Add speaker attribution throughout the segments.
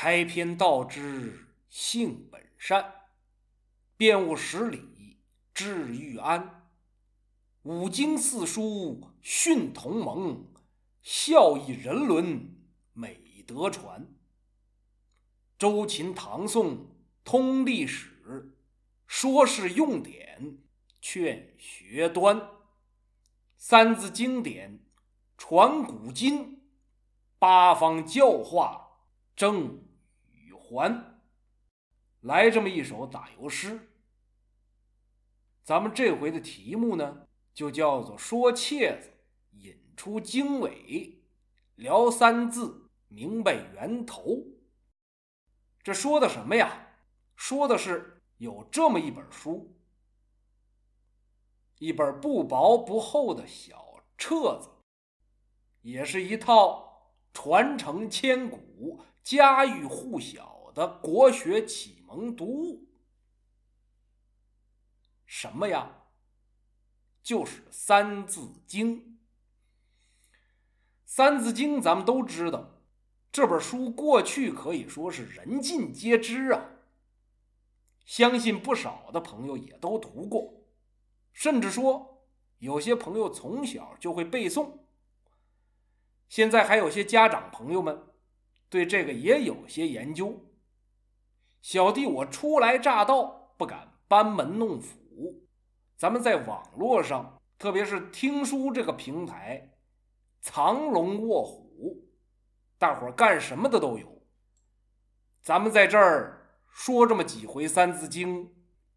Speaker 1: 开篇道之性本善，辩悟十理治欲安，五经四书训同盟，孝义人伦美德传。周秦唐宋通历史，说是用典劝学端。三字经典传古今，八方教化正还。来这么一首打油诗。咱们这回的题目呢，就叫做说切子引出经纬，聊三字明白源头。这说的什么呀？说的是有这么一本书。一本不薄不厚的小册子，也是一套传承千古、家喻户晓的国学启蒙读物。什么呀？就是《三字经》。《三字经》咱们都知道，这本书过去可以说是人尽皆知啊。相信不少的朋友也都读过。甚至说，有些朋友从小就会背诵。现在还有些家长朋友们对这个也有些研究。小弟我初来乍到，不敢班门弄斧。咱们在网络上，特别是听书这个平台，藏龙卧虎，大伙儿干什么的都有。咱们在这儿说这么几回《三字经》。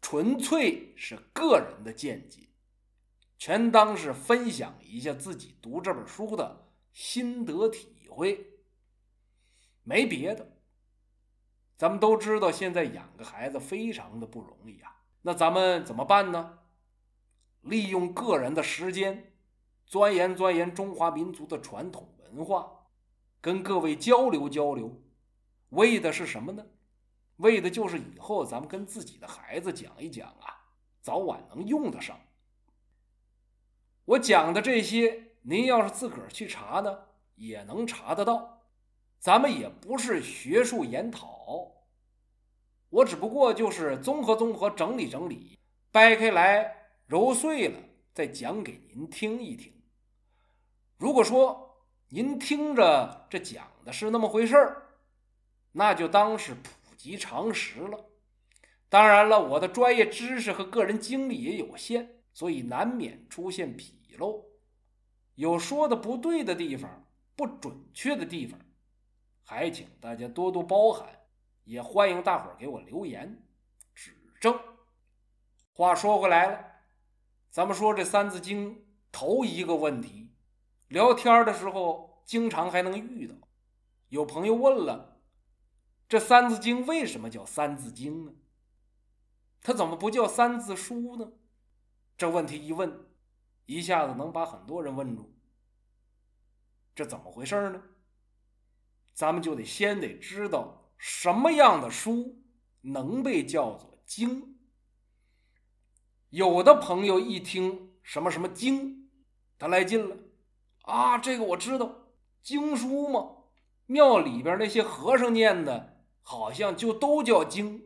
Speaker 1: 纯粹是个人的见解，全当是分享一下自己读这本书的心得体会，没别的。咱们都知道，现在养个孩子非常的不容易啊。那咱们怎么办呢？利用个人的时间，钻研钻研中华民族的传统文化，跟各位交流交流，为的是什么呢？为的就是以后咱们跟自己的孩子讲一讲啊，早晚能用得上。我讲的这些，您要是自个儿去查呢，也能查得到。咱们也不是学术研讨，我只不过就是综合综合、整理整理、掰开来揉碎了，再讲给您听一听。如果说您听着这讲的是那么回事儿，那就当是普。及常识了，当然了，我的专业知识和个人经历也有限，所以难免出现纰漏，有说的不对的地方，不准确的地方，还请大家多多包涵，也欢迎大伙儿给我留言指正。话说回来了，咱们说这《三字经》头一个问题，聊天的时候经常还能遇到，有朋友问了。这《三字经》为什么叫《三字经》呢？它怎么不叫《三字书》呢？这问题一问，一下子能把很多人问住。这怎么回事呢？咱们就得先得知道什么样的书能被叫做经。有的朋友一听什么什么经，他来劲了啊！这个我知道，经书嘛，庙里边那些和尚念的。好像就都叫经，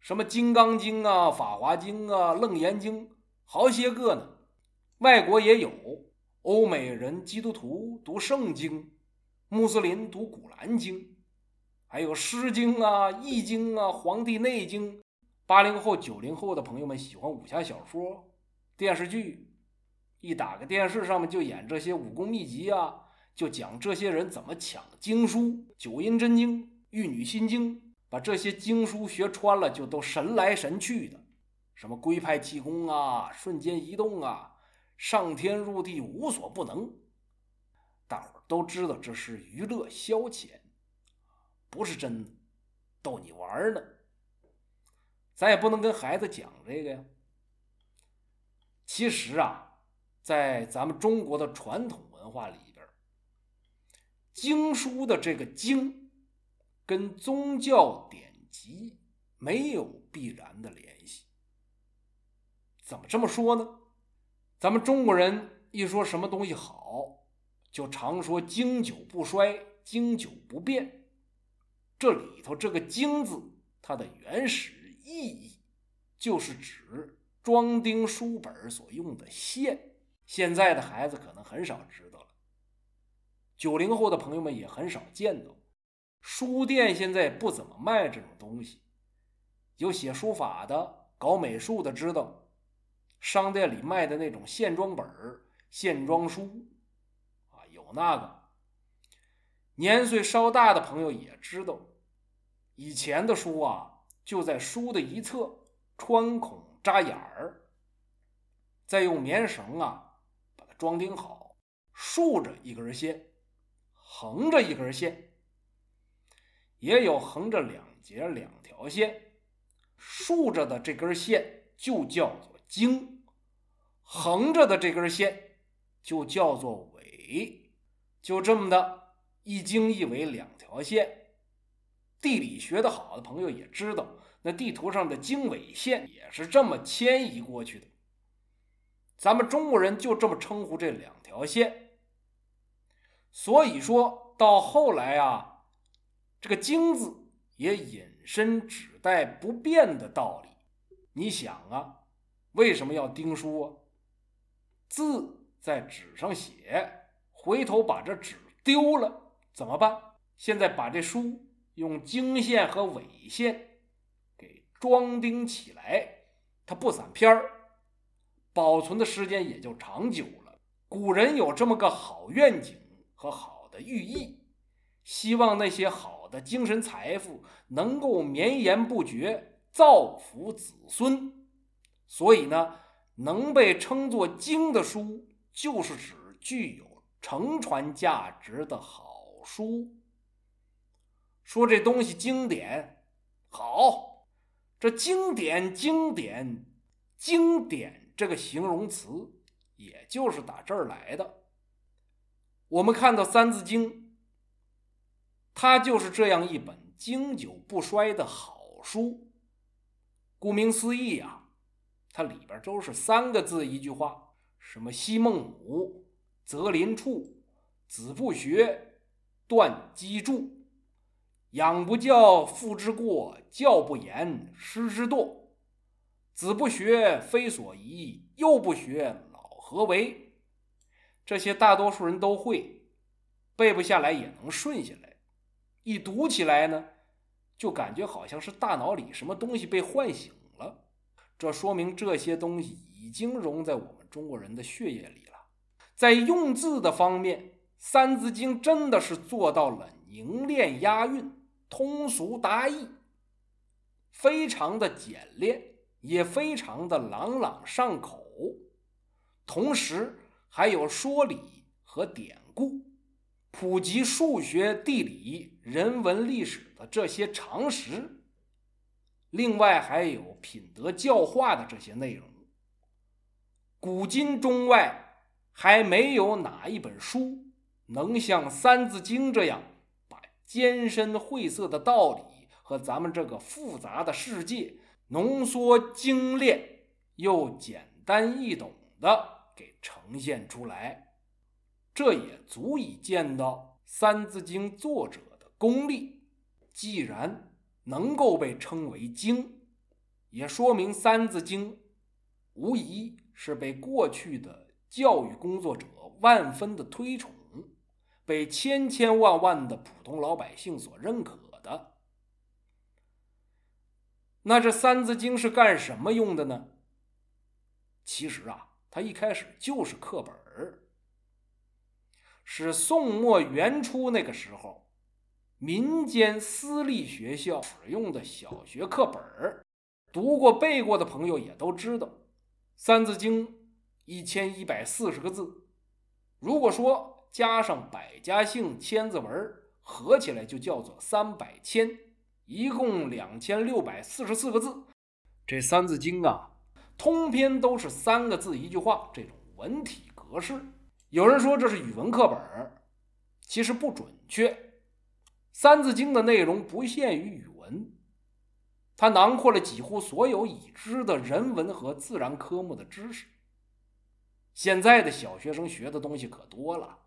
Speaker 1: 什么《金刚经》啊，《法华经》啊，《楞严经》，好些个呢。外国也有，欧美人基督徒读圣经，穆斯林读古兰经，还有《诗经》啊，《易经》啊，《黄帝内经》。八零后、九零后的朋友们喜欢武侠小说、电视剧，一打开电视上面就演这些武功秘籍啊，就讲这些人怎么抢经书，《九阴真经》。玉女心经，把这些经书学穿了，就都神来神去的，什么龟派气功啊，瞬间移动啊，上天入地无所不能。大伙儿都知道这是娱乐消遣，不是真的，逗你玩儿呢。咱也不能跟孩子讲这个呀。其实啊，在咱们中国的传统文化里边，经书的这个经。跟宗教典籍没有必然的联系。怎么这么说呢？咱们中国人一说什么东西好，就常说经久不衰，经久不变。这里头这个“经”字，它的原始意义就是指装订书本所用的线。现在的孩子可能很少知道了，九零后的朋友们也很少见到。书店现在不怎么卖这种东西，有写书法的、搞美术的知道，商店里卖的那种线装本、线装书，那个。年岁稍大的朋友也知道，以前的书啊，就在书的一侧穿孔扎眼儿，再用棉绳啊把它装订好，竖着一根线，横着一根线。也有横着两截两条线，竖着的这根线就叫做经，横着的这根线就叫做纬，就这么的一经一纬两条线。地理学的好的朋友也知道，那地图上的经纬线也是这么迁移过去的。咱们中国人就这么称呼这两条线，所以说到后来啊。这个“经”字也引申指代不变的道理。你想啊，为什么要钉书啊？字在纸上写，回头把这纸丢了怎么办？现在把这书用经线和纬线给装订起来，它不散片儿，保存的时间也就长久了。古人有这么个好愿景和好的寓意，希望那些好。的精神财富能够绵延不绝，造福子孙，所以呢，能被称作经的书，就是指具有承传价值的好书。说这东西经典好，这经典经典经典这个形容词，也就是打这儿来的。我们看到《三字经》。它就是这样一本经久不衰的好书。顾名思义呀，它里边都是三个字一句话：什么西孟母，择邻处，子不学，断机杼。养不教，父之过；教不严，师之惰。子不学，非所宜；幼不学，老何为？这些大多数人都会，背不下来也能顺下来。一读起来呢，就感觉好像是大脑里什么东西被唤醒了。这说明这些东西已经融在我们中国人的血液里了。在用字的方面，《三字经》真的是做到了凝练押韵、通俗达意，非常的简练，也非常的朗朗上口，同时还有说理和典故。普及数学、地理、人文、历史的这些常识，另外还有品德教化的这些内容。古今中外，还没有哪一本书能像《三字经》这样，把艰深晦涩的道理和咱们这个复杂的世界浓缩精炼又简单易懂的给呈现出来。这也足以见到《三字经》作者的功力。既然能够被称为经，也说明《三字经》无疑是被过去的教育工作者万分的推崇，被千千万万的普通老百姓所认可的。那这《三字经》是干什么用的呢？其实啊，它一开始就是课本儿。是宋末元初那个时候，民间私立学校使用的小学课本儿。读过背过的朋友也都知道，《三字经》一千一百四十个字，如果说加上百家姓千字文，合起来就叫做三百千，一共两千六百四十四个字。这《三字经》啊，通篇都是三个字一句话这种文体格式。有人说这是语文课本其实不准确。《三字经》的内容不限于语文，它囊括了几乎所有已知的人文和自然科目的知识。现在的小学生学的东西可多了，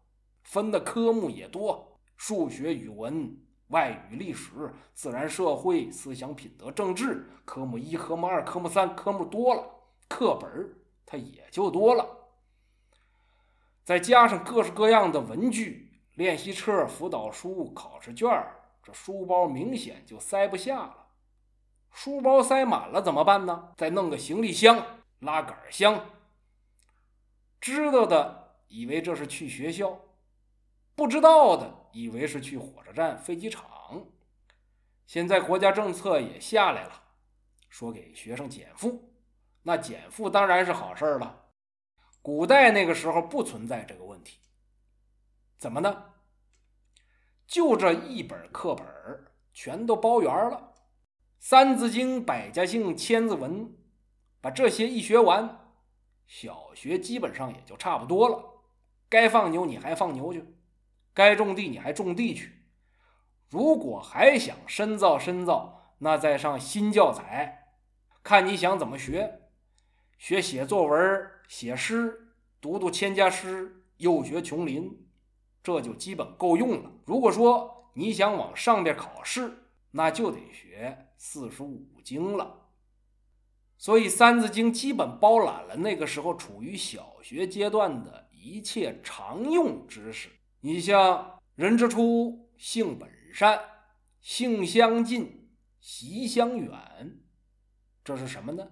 Speaker 1: 分的科目也多，数学、语文、外语、历史、自然、社会、思想、品德、政治科目一、科目二、科目三，科目多了，课本它也就多了。再加上各式各样的文具、练习册、辅导书、考试卷这书包明显就塞不下了。书包塞满了怎么办呢？再弄个行李箱、拉杆箱。知道的以为这是去学校，不知道的以为是去火车站、飞机场。现在国家政策也下来了，说给学生减负，那减负当然是好事了。古代那个时候不存在这个问题，怎么呢？就这一本课本全都包圆了，《三字经》《百家姓》《千字文》，把这些一学完，小学基本上也就差不多了。该放牛你还放牛去，该种地你还种地去。如果还想深造深造，那再上新教材，看你想怎么学。学写作文、写诗，读读《千家诗》，又学琼林，这就基本够用了。如果说你想往上边考试，那就得学四书五经了。所以《三字经》基本包揽了那个时候处于小学阶段的一切常用知识。你像“人之初，性本善，性相近，习相远”，这是什么呢？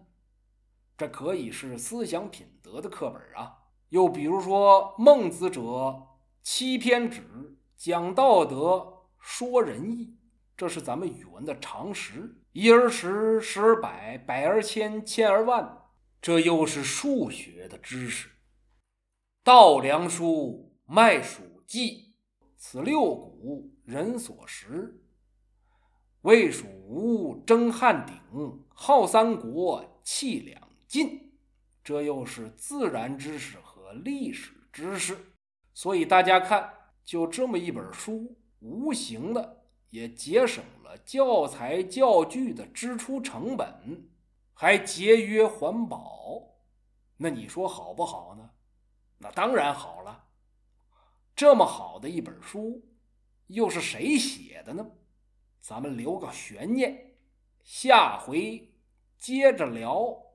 Speaker 1: 这可以是思想品德的课本啊。又比如说，孟子者，七篇止，讲道德，说仁义，这是咱们语文的常识。一而十，十而百，百而千，千而万，这又是数学的知识。稻粱菽，麦黍稷，此六谷，人所食。魏蜀吴，争汉鼎，号三国，气两。晋，这又是自然知识和历史知识，所以大家看，就这么一本书，无形的也节省了教材教具的支出成本，还节约环保。那你说好不好呢？那当然好了。这么好的一本书，又是谁写的呢？咱们留个悬念，下回接着聊。